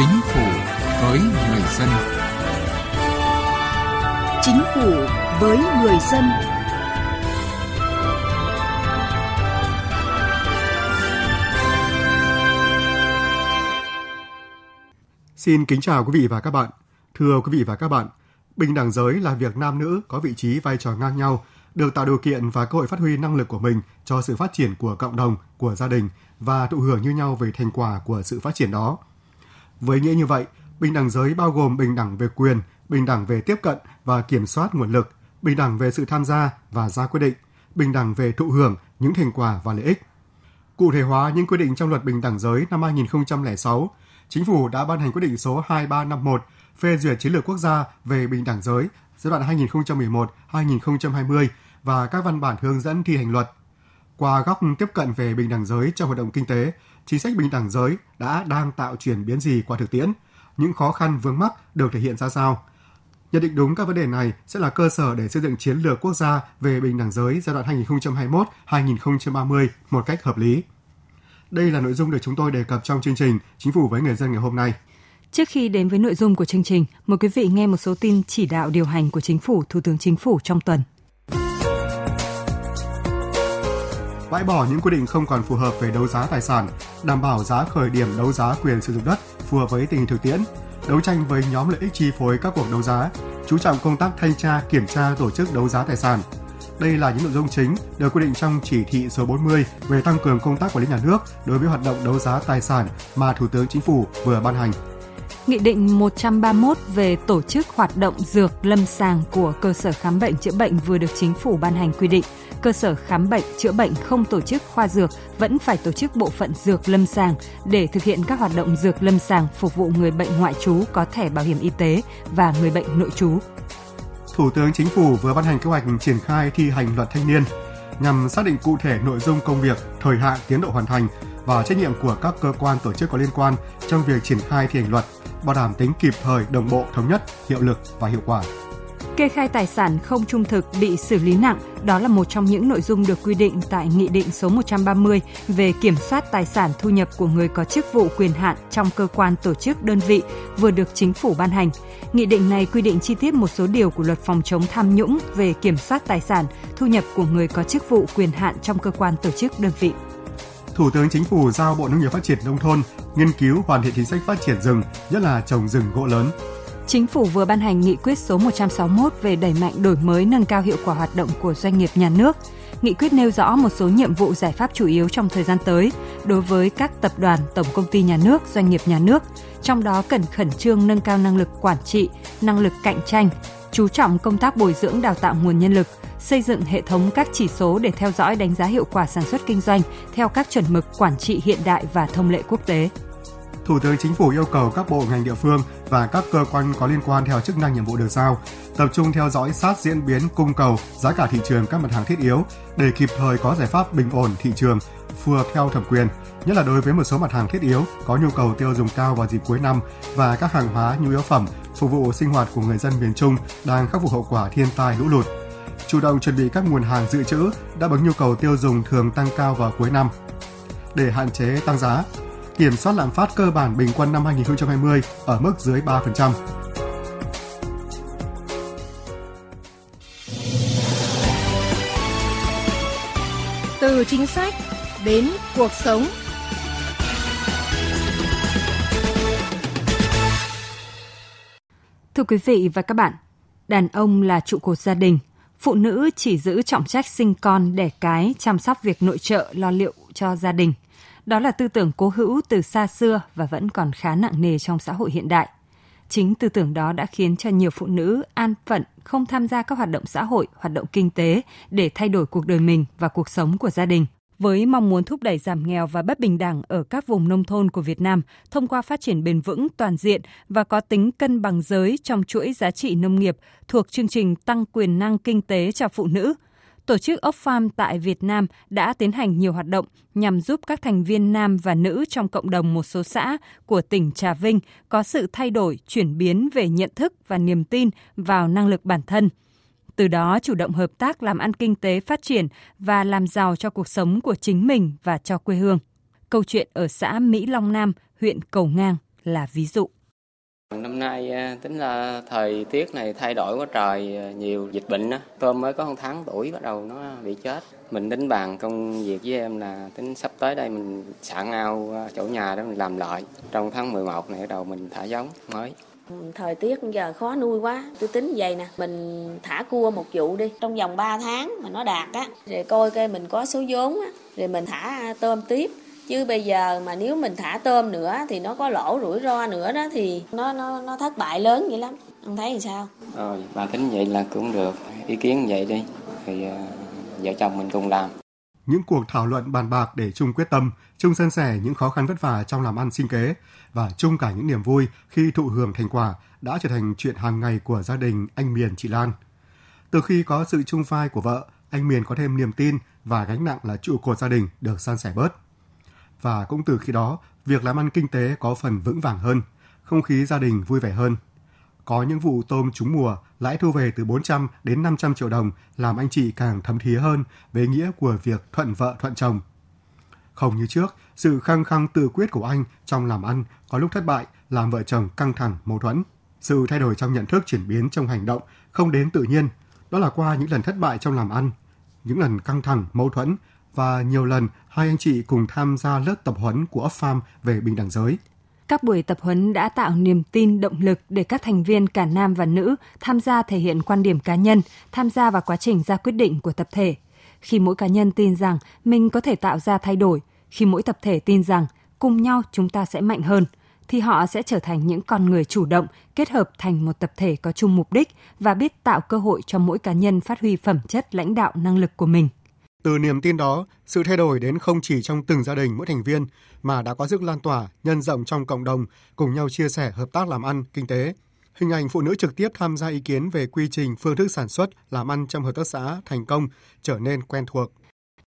Chính phủ với người dân. Chính phủ với người dân. Xin kính chào quý vị và các bạn. Thưa quý vị và các bạn, bình đẳng giới là việc nam nữ có vị trí vai trò ngang nhau, được tạo điều kiện và cơ hội phát huy năng lực của mình cho sự phát triển của cộng đồng, của gia đình và thụ hưởng như nhau về thành quả của sự phát triển đó. Với nghĩa như vậy, bình đẳng giới bao gồm bình đẳng về quyền, bình đẳng về tiếp cận và kiểm soát nguồn lực, bình đẳng về sự tham gia và ra quyết định, bình đẳng về thụ hưởng những thành quả và lợi ích. Cụ thể hóa những quy định trong luật bình đẳng giới năm 2006, Chính phủ đã ban hành quyết định số 2351 phê duyệt chiến lược quốc gia về bình đẳng giới giai đoạn 2011-2020 và các văn bản hướng dẫn thi hành luật. Qua góc tiếp cận về bình đẳng giới trong hoạt động kinh tế, chính sách bình đẳng giới đã đang tạo chuyển biến gì qua thực tiễn, những khó khăn vướng mắc được thể hiện ra sao. Nhận định đúng các vấn đề này sẽ là cơ sở để xây dựng chiến lược quốc gia về bình đẳng giới giai đoạn 2021-2030 một cách hợp lý. Đây là nội dung được chúng tôi đề cập trong chương trình Chính phủ với người dân ngày hôm nay. Trước khi đến với nội dung của chương trình, mời quý vị nghe một số tin chỉ đạo điều hành của Chính phủ, Thủ tướng Chính phủ trong tuần. Bãi bỏ những quy định không còn phù hợp về đấu giá tài sản, đảm bảo giá khởi điểm đấu giá quyền sử dụng đất phù hợp với tình hình thực tiễn, đấu tranh với nhóm lợi ích chi phối các cuộc đấu giá, chú trọng công tác thanh tra, kiểm tra tổ chức đấu giá tài sản. Đây là những nội dung chính được quy định trong chỉ thị số 40 về tăng cường công tác quản lý nhà nước đối với hoạt động đấu giá tài sản mà Thủ tướng Chính phủ vừa ban hành. Nghị định 131 về tổ chức hoạt động dược lâm sàng của cơ sở khám bệnh chữa bệnh vừa được chính phủ ban hành quy định. Cơ sở khám bệnh chữa bệnh không tổ chức khoa dược vẫn phải tổ chức bộ phận dược lâm sàng để thực hiện các hoạt động dược lâm sàng phục vụ người bệnh ngoại trú có thẻ bảo hiểm y tế và người bệnh nội trú. Thủ tướng Chính phủ vừa ban hành kế hoạch triển khai thi hành luật thanh niên nhằm xác định cụ thể nội dung công việc, thời hạn, tiến độ hoàn thành và trách nhiệm của các cơ quan tổ chức có liên quan trong việc triển khai thi hành luật bảo đảm tính kịp thời, đồng bộ, thống nhất, hiệu lực và hiệu quả. Kê khai tài sản không trung thực bị xử lý nặng, đó là một trong những nội dung được quy định tại Nghị định số 130 về kiểm soát tài sản thu nhập của người có chức vụ quyền hạn trong cơ quan tổ chức đơn vị vừa được chính phủ ban hành. Nghị định này quy định chi tiết một số điều của luật phòng chống tham nhũng về kiểm soát tài sản thu nhập của người có chức vụ quyền hạn trong cơ quan tổ chức đơn vị. Thủ tướng Chính phủ giao Bộ Nông nghiệp Phát triển Nông thôn nghiên cứu hoàn thiện chính sách phát triển rừng, nhất là trồng rừng gỗ lớn. Chính phủ vừa ban hành nghị quyết số 161 về đẩy mạnh đổi mới nâng cao hiệu quả hoạt động của doanh nghiệp nhà nước. Nghị quyết nêu rõ một số nhiệm vụ giải pháp chủ yếu trong thời gian tới đối với các tập đoàn, tổng công ty nhà nước, doanh nghiệp nhà nước, trong đó cần khẩn trương nâng cao năng lực quản trị, năng lực cạnh tranh, chú trọng công tác bồi dưỡng đào tạo nguồn nhân lực, xây dựng hệ thống các chỉ số để theo dõi đánh giá hiệu quả sản xuất kinh doanh theo các chuẩn mực quản trị hiện đại và thông lệ quốc tế. Thủ tướng Chính phủ yêu cầu các bộ ngành địa phương và các cơ quan có liên quan theo chức năng nhiệm vụ được giao tập trung theo dõi sát diễn biến cung cầu, giá cả thị trường các mặt hàng thiết yếu để kịp thời có giải pháp bình ổn thị trường phù hợp theo thẩm quyền, nhất là đối với một số mặt hàng thiết yếu có nhu cầu tiêu dùng cao vào dịp cuối năm và các hàng hóa nhu yếu phẩm phục vụ sinh hoạt của người dân miền Trung đang khắc phục hậu quả thiên tai lũ lụt chủ động chuẩn bị các nguồn hàng dự trữ đáp ứng nhu cầu tiêu dùng thường tăng cao vào cuối năm. Để hạn chế tăng giá, kiểm soát lạm phát cơ bản bình quân năm 2020 ở mức dưới 3%. Từ chính sách đến cuộc sống. Thưa quý vị và các bạn, đàn ông là trụ cột gia đình, phụ nữ chỉ giữ trọng trách sinh con, đẻ cái, chăm sóc việc nội trợ, lo liệu cho gia đình. Đó là tư tưởng cố hữu từ xa xưa và vẫn còn khá nặng nề trong xã hội hiện đại. Chính tư tưởng đó đã khiến cho nhiều phụ nữ an phận không tham gia các hoạt động xã hội, hoạt động kinh tế để thay đổi cuộc đời mình và cuộc sống của gia đình với mong muốn thúc đẩy giảm nghèo và bất bình đẳng ở các vùng nông thôn của Việt Nam thông qua phát triển bền vững toàn diện và có tính cân bằng giới trong chuỗi giá trị nông nghiệp thuộc chương trình tăng quyền năng kinh tế cho phụ nữ. Tổ chức Oxfam tại Việt Nam đã tiến hành nhiều hoạt động nhằm giúp các thành viên nam và nữ trong cộng đồng một số xã của tỉnh Trà Vinh có sự thay đổi, chuyển biến về nhận thức và niềm tin vào năng lực bản thân – từ đó chủ động hợp tác làm ăn kinh tế phát triển và làm giàu cho cuộc sống của chính mình và cho quê hương. Câu chuyện ở xã Mỹ Long Nam, huyện Cầu Ngang, là ví dụ. Năm nay à, tính là thời tiết này thay đổi quá trời, à, nhiều dịch bệnh á. Tôm mới có một tháng tuổi bắt đầu nó bị chết. Mình tính bàn công việc với em là tính sắp tới đây mình sạn ao chỗ nhà đó mình làm lại. Trong tháng 11 này bắt đầu mình thả giống mới. Thời tiết giờ khó nuôi quá, tôi tính vậy nè, mình thả cua một vụ đi, trong vòng 3 tháng mà nó đạt á, rồi coi coi mình có số vốn á, rồi mình thả tôm tiếp chứ bây giờ mà nếu mình thả tôm nữa thì nó có lỗ rủi ro nữa đó thì nó nó nó thất bại lớn vậy lắm. Ông thấy thì sao? Rồi bà tính vậy là cũng được. Ý kiến vậy đi. Thì uh, vợ chồng mình cùng làm. Những cuộc thảo luận bàn bạc để chung quyết tâm, chung san sẻ những khó khăn vất vả trong làm ăn sinh kế và chung cả những niềm vui khi thụ hưởng thành quả đã trở thành chuyện hàng ngày của gia đình anh Miền chị Lan. Từ khi có sự chung vai của vợ, anh Miền có thêm niềm tin và gánh nặng là trụ cột gia đình được san sẻ bớt và cũng từ khi đó, việc làm ăn kinh tế có phần vững vàng hơn, không khí gia đình vui vẻ hơn. Có những vụ tôm trúng mùa, lãi thu về từ 400 đến 500 triệu đồng làm anh chị càng thấm thía hơn về nghĩa của việc thuận vợ thuận chồng. Không như trước, sự khăng khăng tự quyết của anh trong làm ăn có lúc thất bại làm vợ chồng căng thẳng mâu thuẫn. Sự thay đổi trong nhận thức chuyển biến trong hành động không đến tự nhiên, đó là qua những lần thất bại trong làm ăn, những lần căng thẳng mâu thuẫn và nhiều lần hai anh chị cùng tham gia lớp tập huấn của Farm về bình đẳng giới. Các buổi tập huấn đã tạo niềm tin, động lực để các thành viên cả nam và nữ tham gia thể hiện quan điểm cá nhân, tham gia vào quá trình ra quyết định của tập thể. Khi mỗi cá nhân tin rằng mình có thể tạo ra thay đổi, khi mỗi tập thể tin rằng cùng nhau chúng ta sẽ mạnh hơn, thì họ sẽ trở thành những con người chủ động, kết hợp thành một tập thể có chung mục đích và biết tạo cơ hội cho mỗi cá nhân phát huy phẩm chất lãnh đạo năng lực của mình. Từ niềm tin đó, sự thay đổi đến không chỉ trong từng gia đình mỗi thành viên mà đã có sức lan tỏa, nhân rộng trong cộng đồng, cùng nhau chia sẻ hợp tác làm ăn, kinh tế. Hình ảnh phụ nữ trực tiếp tham gia ý kiến về quy trình, phương thức sản xuất, làm ăn trong hợp tác xã thành công trở nên quen thuộc.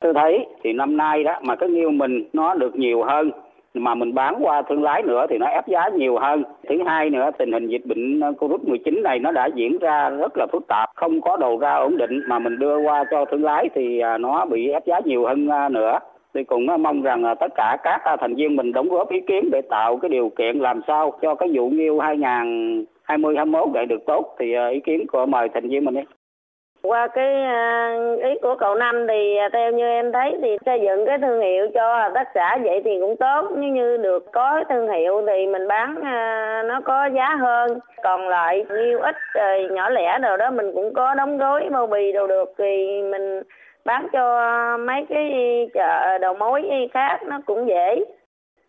Tôi thấy thì năm nay đó mà cái nghêu mình nó được nhiều hơn mà mình bán qua thương lái nữa thì nó ép giá nhiều hơn. Thứ hai nữa tình hình dịch bệnh Covid-19 này nó đã diễn ra rất là phức tạp, không có đầu ra ổn định mà mình đưa qua cho thương lái thì à, nó bị ép giá nhiều hơn à, nữa. Thì cũng à, mong rằng tất cả các thành viên mình đóng góp ý kiến để tạo cái điều kiện làm sao cho cái vụ nghiêu 2020 21 để được tốt thì ý kiến của mời thành viên mình đi. Qua cái à, ý của cậu Năm thì à, theo như em thấy thì xây dựng cái thương hiệu cho tác xã vậy thì cũng tốt. Nếu như được có thương hiệu thì mình bán à, nó có giá hơn. Còn lại nhiêu ít nhỏ lẻ đồ đó mình cũng có đóng gói, bao bì đồ được thì mình bán cho mấy cái chợ đầu mối khác nó cũng dễ.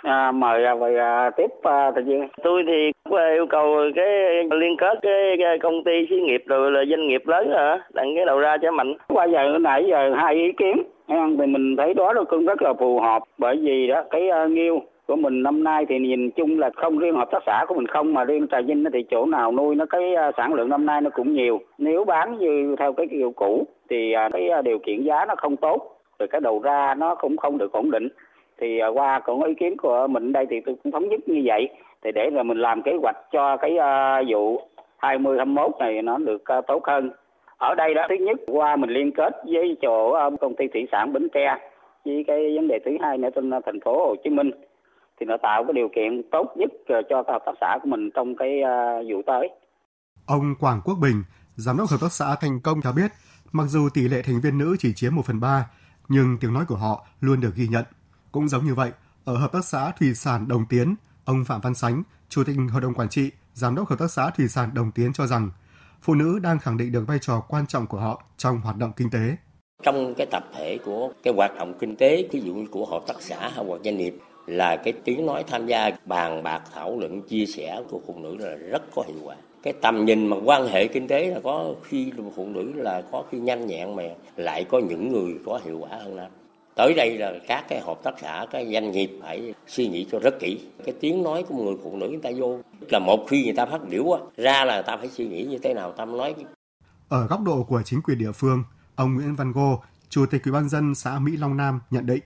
À, mời à, à, tiếp à, thành Duyên. Tôi thì à, yêu cầu cái liên kết cái, cái công ty xí nghiệp rồi là doanh nghiệp lớn hả, đặng cái đầu ra cho mạnh. Qua giờ nãy giờ hai ý kiến. Thì mình thấy đó là cũng rất là phù hợp. Bởi vì đó cái uh, nghiêu của mình năm nay thì nhìn chung là không riêng hợp tác xã của mình không mà riêng trà vinh thì chỗ nào nuôi nó cái à, sản lượng năm nay nó cũng nhiều. Nếu bán như theo cái kiểu cũ thì cái điều kiện giá nó không tốt. Rồi cái đầu ra nó cũng không được ổn định thì à, qua cũng ý kiến của mình đây thì tôi cũng thống nhất như vậy thì để là mình làm kế hoạch cho cái uh, vụ 2021 này nó được uh, tốt hơn. Ở đây đó thứ nhất qua mình liên kết với chỗ uh, công ty thủy sản Bến Tre với cái vấn đề thứ hai nữa trên thành phố Hồ Chí Minh thì nó tạo cái điều kiện tốt nhất cho hợp tác xã của mình trong cái uh, vụ tới. Ông Quảng Quốc Bình, giám đốc hợp tác xã Thành Công cho biết, mặc dù tỷ lệ thành viên nữ chỉ chiếm 1 phần 3, nhưng tiếng nói của họ luôn được ghi nhận. Cũng giống như vậy, ở Hợp tác xã Thủy sản Đồng Tiến, ông Phạm Văn Sánh, Chủ tịch Hội đồng Quản trị, Giám đốc Hợp tác xã Thủy sản Đồng Tiến cho rằng, phụ nữ đang khẳng định được vai trò quan trọng của họ trong hoạt động kinh tế. Trong cái tập thể của cái hoạt động kinh tế, ví dụ như của hợp tác xã hay hoặc doanh nghiệp, là cái tiếng nói tham gia bàn bạc thảo luận chia sẻ của phụ nữ là rất có hiệu quả cái tầm nhìn mà quan hệ kinh tế là có khi phụ nữ là có khi nhanh nhẹn mà lại có những người có hiệu quả hơn nam tới đây là các cái hợp tác xã các doanh nghiệp phải suy nghĩ cho rất kỹ. Cái tiếng nói của người phụ nữ người ta vô, là một khi người ta phát biểu ra là người ta phải suy nghĩ như thế nào, ta nói. Ở góc độ của chính quyền địa phương, ông Nguyễn Văn Gô, chủ tịch ủy ban dân xã Mỹ Long Nam nhận định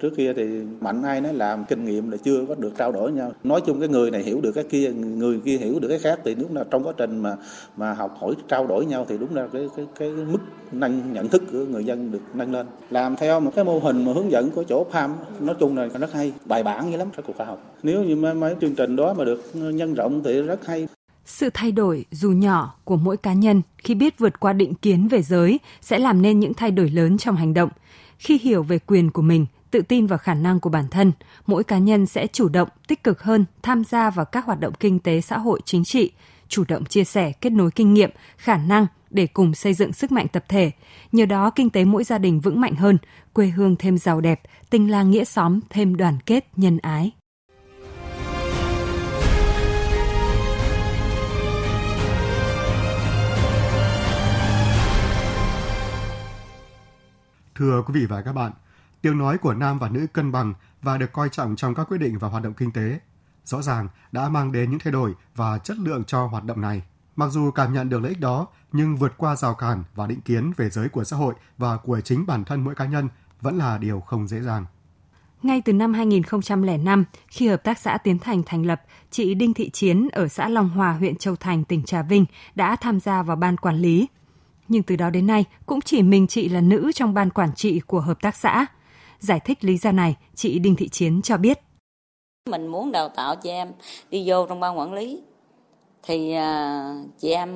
Trước kia thì mạnh ai nói làm kinh nghiệm là chưa có được trao đổi nhau. Nói chung cái người này hiểu được cái kia, người kia hiểu được cái khác thì đúng là trong quá trình mà mà học hỏi trao đổi nhau thì đúng là cái cái cái mức nâng nhận thức của người dân được nâng lên. Làm theo một cái mô hình mà hướng dẫn của chỗ PAM nói chung là rất hay, bài bản như lắm rất khoa học. Nếu như mấy, mấy chương trình đó mà được nhân rộng thì rất hay. Sự thay đổi dù nhỏ của mỗi cá nhân khi biết vượt qua định kiến về giới sẽ làm nên những thay đổi lớn trong hành động. Khi hiểu về quyền của mình, tự tin vào khả năng của bản thân, mỗi cá nhân sẽ chủ động, tích cực hơn tham gia vào các hoạt động kinh tế xã hội chính trị, chủ động chia sẻ, kết nối kinh nghiệm, khả năng để cùng xây dựng sức mạnh tập thể. Nhờ đó kinh tế mỗi gia đình vững mạnh hơn, quê hương thêm giàu đẹp, tình làng nghĩa xóm thêm đoàn kết, nhân ái. Thưa quý vị và các bạn, tiếng nói của nam và nữ cân bằng và được coi trọng trong các quyết định và hoạt động kinh tế, rõ ràng đã mang đến những thay đổi và chất lượng cho hoạt động này. Mặc dù cảm nhận được lợi ích đó, nhưng vượt qua rào cản và định kiến về giới của xã hội và của chính bản thân mỗi cá nhân vẫn là điều không dễ dàng. Ngay từ năm 2005, khi Hợp tác xã Tiến Thành thành lập, chị Đinh Thị Chiến ở xã Long Hòa, huyện Châu Thành, tỉnh Trà Vinh đã tham gia vào ban quản lý. Nhưng từ đó đến nay, cũng chỉ mình chị là nữ trong ban quản trị của hợp tác xã. Giải thích lý do này, chị Đinh Thị Chiến cho biết. Mình muốn đào tạo chị em đi vô trong ban quản lý, thì à, chị em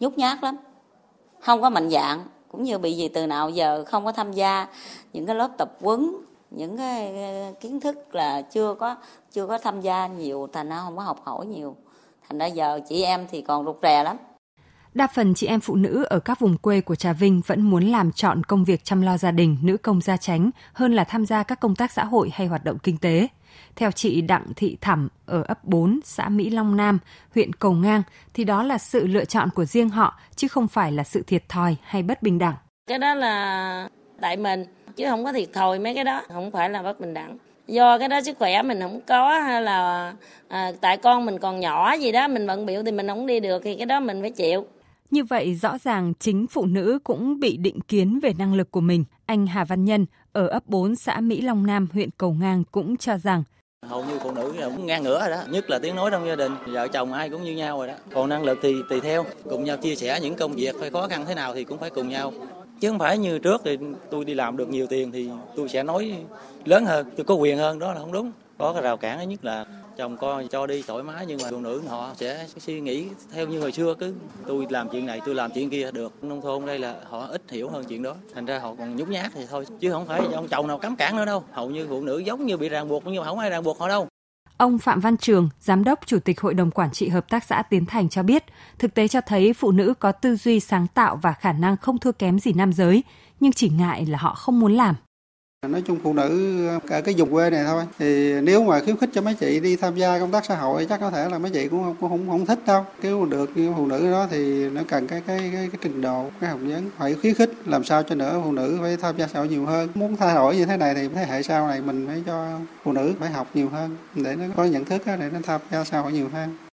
nhút nhát lắm, không có mạnh dạng, cũng như bị gì từ nào giờ không có tham gia những cái lớp tập huấn những cái à, kiến thức là chưa có chưa có tham gia nhiều thành ra không có học hỏi nhiều. Thành ra giờ chị em thì còn rụt rè lắm. Đa phần chị em phụ nữ ở các vùng quê của Trà Vinh vẫn muốn làm chọn công việc chăm lo gia đình, nữ công gia tránh hơn là tham gia các công tác xã hội hay hoạt động kinh tế. Theo chị Đặng Thị Thẩm ở ấp 4, xã Mỹ Long Nam, huyện Cầu Ngang, thì đó là sự lựa chọn của riêng họ, chứ không phải là sự thiệt thòi hay bất bình đẳng. Cái đó là tại mình, chứ không có thiệt thòi mấy cái đó, không phải là bất bình đẳng do cái đó sức khỏe mình không có hay là à, tại con mình còn nhỏ gì đó mình bận biểu thì mình không đi được thì cái đó mình phải chịu như vậy rõ ràng chính phụ nữ cũng bị định kiến về năng lực của mình. Anh Hà Văn Nhân ở ấp 4 xã Mỹ Long Nam, huyện Cầu Ngang cũng cho rằng hầu như phụ nữ cũng ngang ngửa rồi đó nhất là tiếng nói trong gia đình. Vợ chồng ai cũng như nhau rồi đó. Còn năng lực thì tùy theo cùng nhau chia sẻ những công việc phải khó khăn thế nào thì cũng phải cùng nhau. Chứ không phải như trước thì tôi đi làm được nhiều tiền thì tôi sẽ nói lớn hơn tôi có quyền hơn đó là không đúng có cái rào cản nhất là chồng con cho đi thoải mái nhưng mà phụ nữ họ sẽ suy nghĩ theo như hồi xưa cứ tôi làm chuyện này tôi làm chuyện kia được. Nông thôn đây là họ ít hiểu hơn chuyện đó thành ra họ còn nhút nhát thì thôi chứ không phải ông chồng nào cấm cản nữa đâu. Hầu như phụ nữ giống như bị ràng buộc nhưng mà không ai ràng buộc họ đâu. Ông Phạm Văn Trường, Giám đốc Chủ tịch Hội đồng Quản trị Hợp tác xã Tiến Thành cho biết, thực tế cho thấy phụ nữ có tư duy sáng tạo và khả năng không thua kém gì nam giới, nhưng chỉ ngại là họ không muốn làm. Nói chung phụ nữ ờ, ở cái vùng quê này thôi thì nếu mà khuyến khích cho mấy chị đi tham gia công tác xã hội chắc có thể là mấy chị cũng không cũng không, không thích đâu. Nếu được như phụ nữ đó thì nó cần cái cái cái, cái trình độ, cái học vấn phải khuyến khích làm sao cho nữa phụ nữ phải tham gia xã hội nhiều hơn. Muốn thay đổi như thế này thì thế hệ sau này mình phải cho phụ nữ phải học nhiều hơn để nó có nhận thức để nó tham gia xã hội nhiều hơn.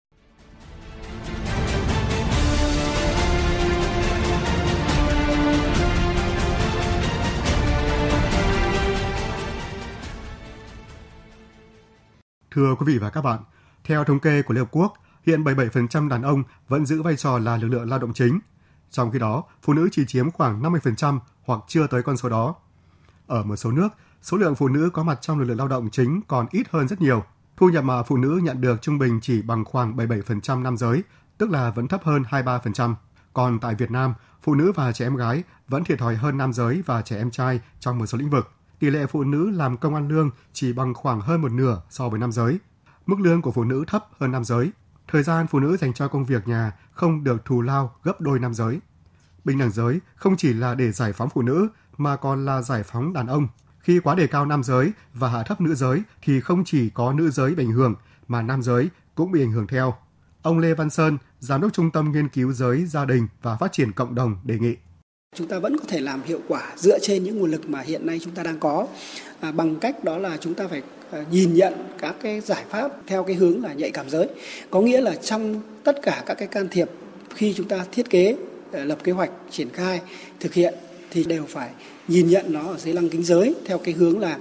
Thưa quý vị và các bạn, theo thống kê của Liên Hợp Quốc, hiện 77% đàn ông vẫn giữ vai trò là lực lượng lao động chính. Trong khi đó, phụ nữ chỉ chiếm khoảng 50% hoặc chưa tới con số đó. Ở một số nước, số lượng phụ nữ có mặt trong lực lượng lao động chính còn ít hơn rất nhiều. Thu nhập mà phụ nữ nhận được trung bình chỉ bằng khoảng 77% nam giới, tức là vẫn thấp hơn 23%. Còn tại Việt Nam, phụ nữ và trẻ em gái vẫn thiệt thòi hơn nam giới và trẻ em trai trong một số lĩnh vực tỷ lệ phụ nữ làm công ăn lương chỉ bằng khoảng hơn một nửa so với nam giới. Mức lương của phụ nữ thấp hơn nam giới. Thời gian phụ nữ dành cho công việc nhà không được thù lao gấp đôi nam giới. Bình đẳng giới không chỉ là để giải phóng phụ nữ mà còn là giải phóng đàn ông. Khi quá đề cao nam giới và hạ thấp nữ giới thì không chỉ có nữ giới bị ảnh hưởng mà nam giới cũng bị ảnh hưởng theo. Ông Lê Văn Sơn, Giám đốc Trung tâm Nghiên cứu Giới, Gia đình và Phát triển Cộng đồng đề nghị chúng ta vẫn có thể làm hiệu quả dựa trên những nguồn lực mà hiện nay chúng ta đang có. À, bằng cách đó là chúng ta phải à, nhìn nhận các cái giải pháp theo cái hướng là nhạy cảm giới. Có nghĩa là trong tất cả các cái can thiệp khi chúng ta thiết kế à, lập kế hoạch triển khai thực hiện thì đều phải nhìn nhận nó ở dưới lăng kính giới theo cái hướng là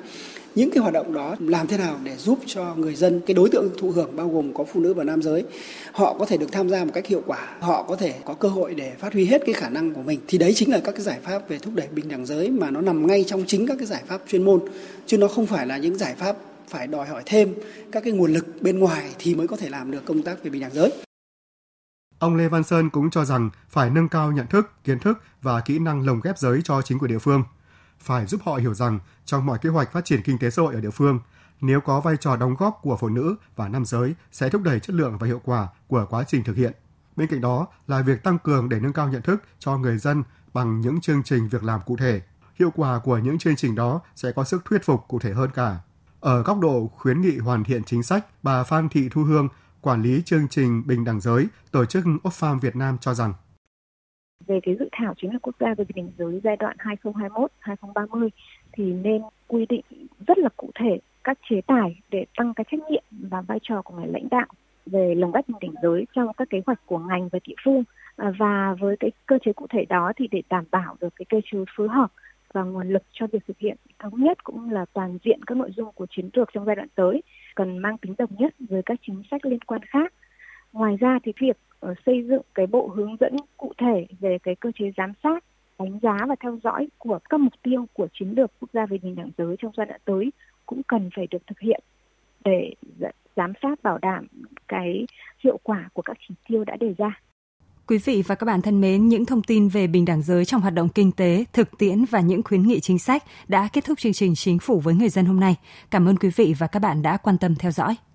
những cái hoạt động đó làm thế nào để giúp cho người dân cái đối tượng thụ hưởng bao gồm có phụ nữ và nam giới họ có thể được tham gia một cách hiệu quả họ có thể có cơ hội để phát huy hết cái khả năng của mình thì đấy chính là các cái giải pháp về thúc đẩy bình đẳng giới mà nó nằm ngay trong chính các cái giải pháp chuyên môn chứ nó không phải là những giải pháp phải đòi hỏi thêm các cái nguồn lực bên ngoài thì mới có thể làm được công tác về bình đẳng giới. Ông Lê Văn Sơn cũng cho rằng phải nâng cao nhận thức, kiến thức và kỹ năng lồng ghép giới cho chính quyền địa phương. Phải giúp họ hiểu rằng trong mọi kế hoạch phát triển kinh tế xã hội ở địa phương, nếu có vai trò đóng góp của phụ nữ và nam giới sẽ thúc đẩy chất lượng và hiệu quả của quá trình thực hiện. Bên cạnh đó là việc tăng cường để nâng cao nhận thức cho người dân bằng những chương trình việc làm cụ thể. Hiệu quả của những chương trình đó sẽ có sức thuyết phục cụ thể hơn cả. Ở góc độ khuyến nghị hoàn thiện chính sách, bà Phan Thị Thu Hương, quản lý chương trình bình đẳng giới, tổ chức Oxfam Việt Nam cho rằng về cái dự thảo chiến lược quốc gia về bình đẳng giới giai đoạn 2021-2030 thì nên quy định rất là cụ thể các chế tài để tăng cái trách nhiệm và vai trò của người lãnh đạo về lồng ghép bình đẳng giới trong các kế hoạch của ngành và địa phương à, và với cái cơ chế cụ thể đó thì để đảm bảo được cái cơ chế phối hợp và nguồn lực cho việc thực hiện thống nhất cũng là toàn diện các nội dung của chiến lược trong giai đoạn tới, cần mang tính đồng nhất với các chính sách liên quan khác. Ngoài ra thì việc ờ, xây dựng cái bộ hướng dẫn cụ thể về cái cơ chế giám sát, đánh giá và theo dõi của các mục tiêu của chiến lược quốc gia về bình đẳng giới trong giai đoạn tới cũng cần phải được thực hiện để giám sát bảo đảm cái hiệu quả của các chỉ tiêu đã đề ra. Quý vị và các bạn thân mến, những thông tin về bình đẳng giới trong hoạt động kinh tế, thực tiễn và những khuyến nghị chính sách đã kết thúc chương trình Chính phủ với người dân hôm nay. Cảm ơn quý vị và các bạn đã quan tâm theo dõi.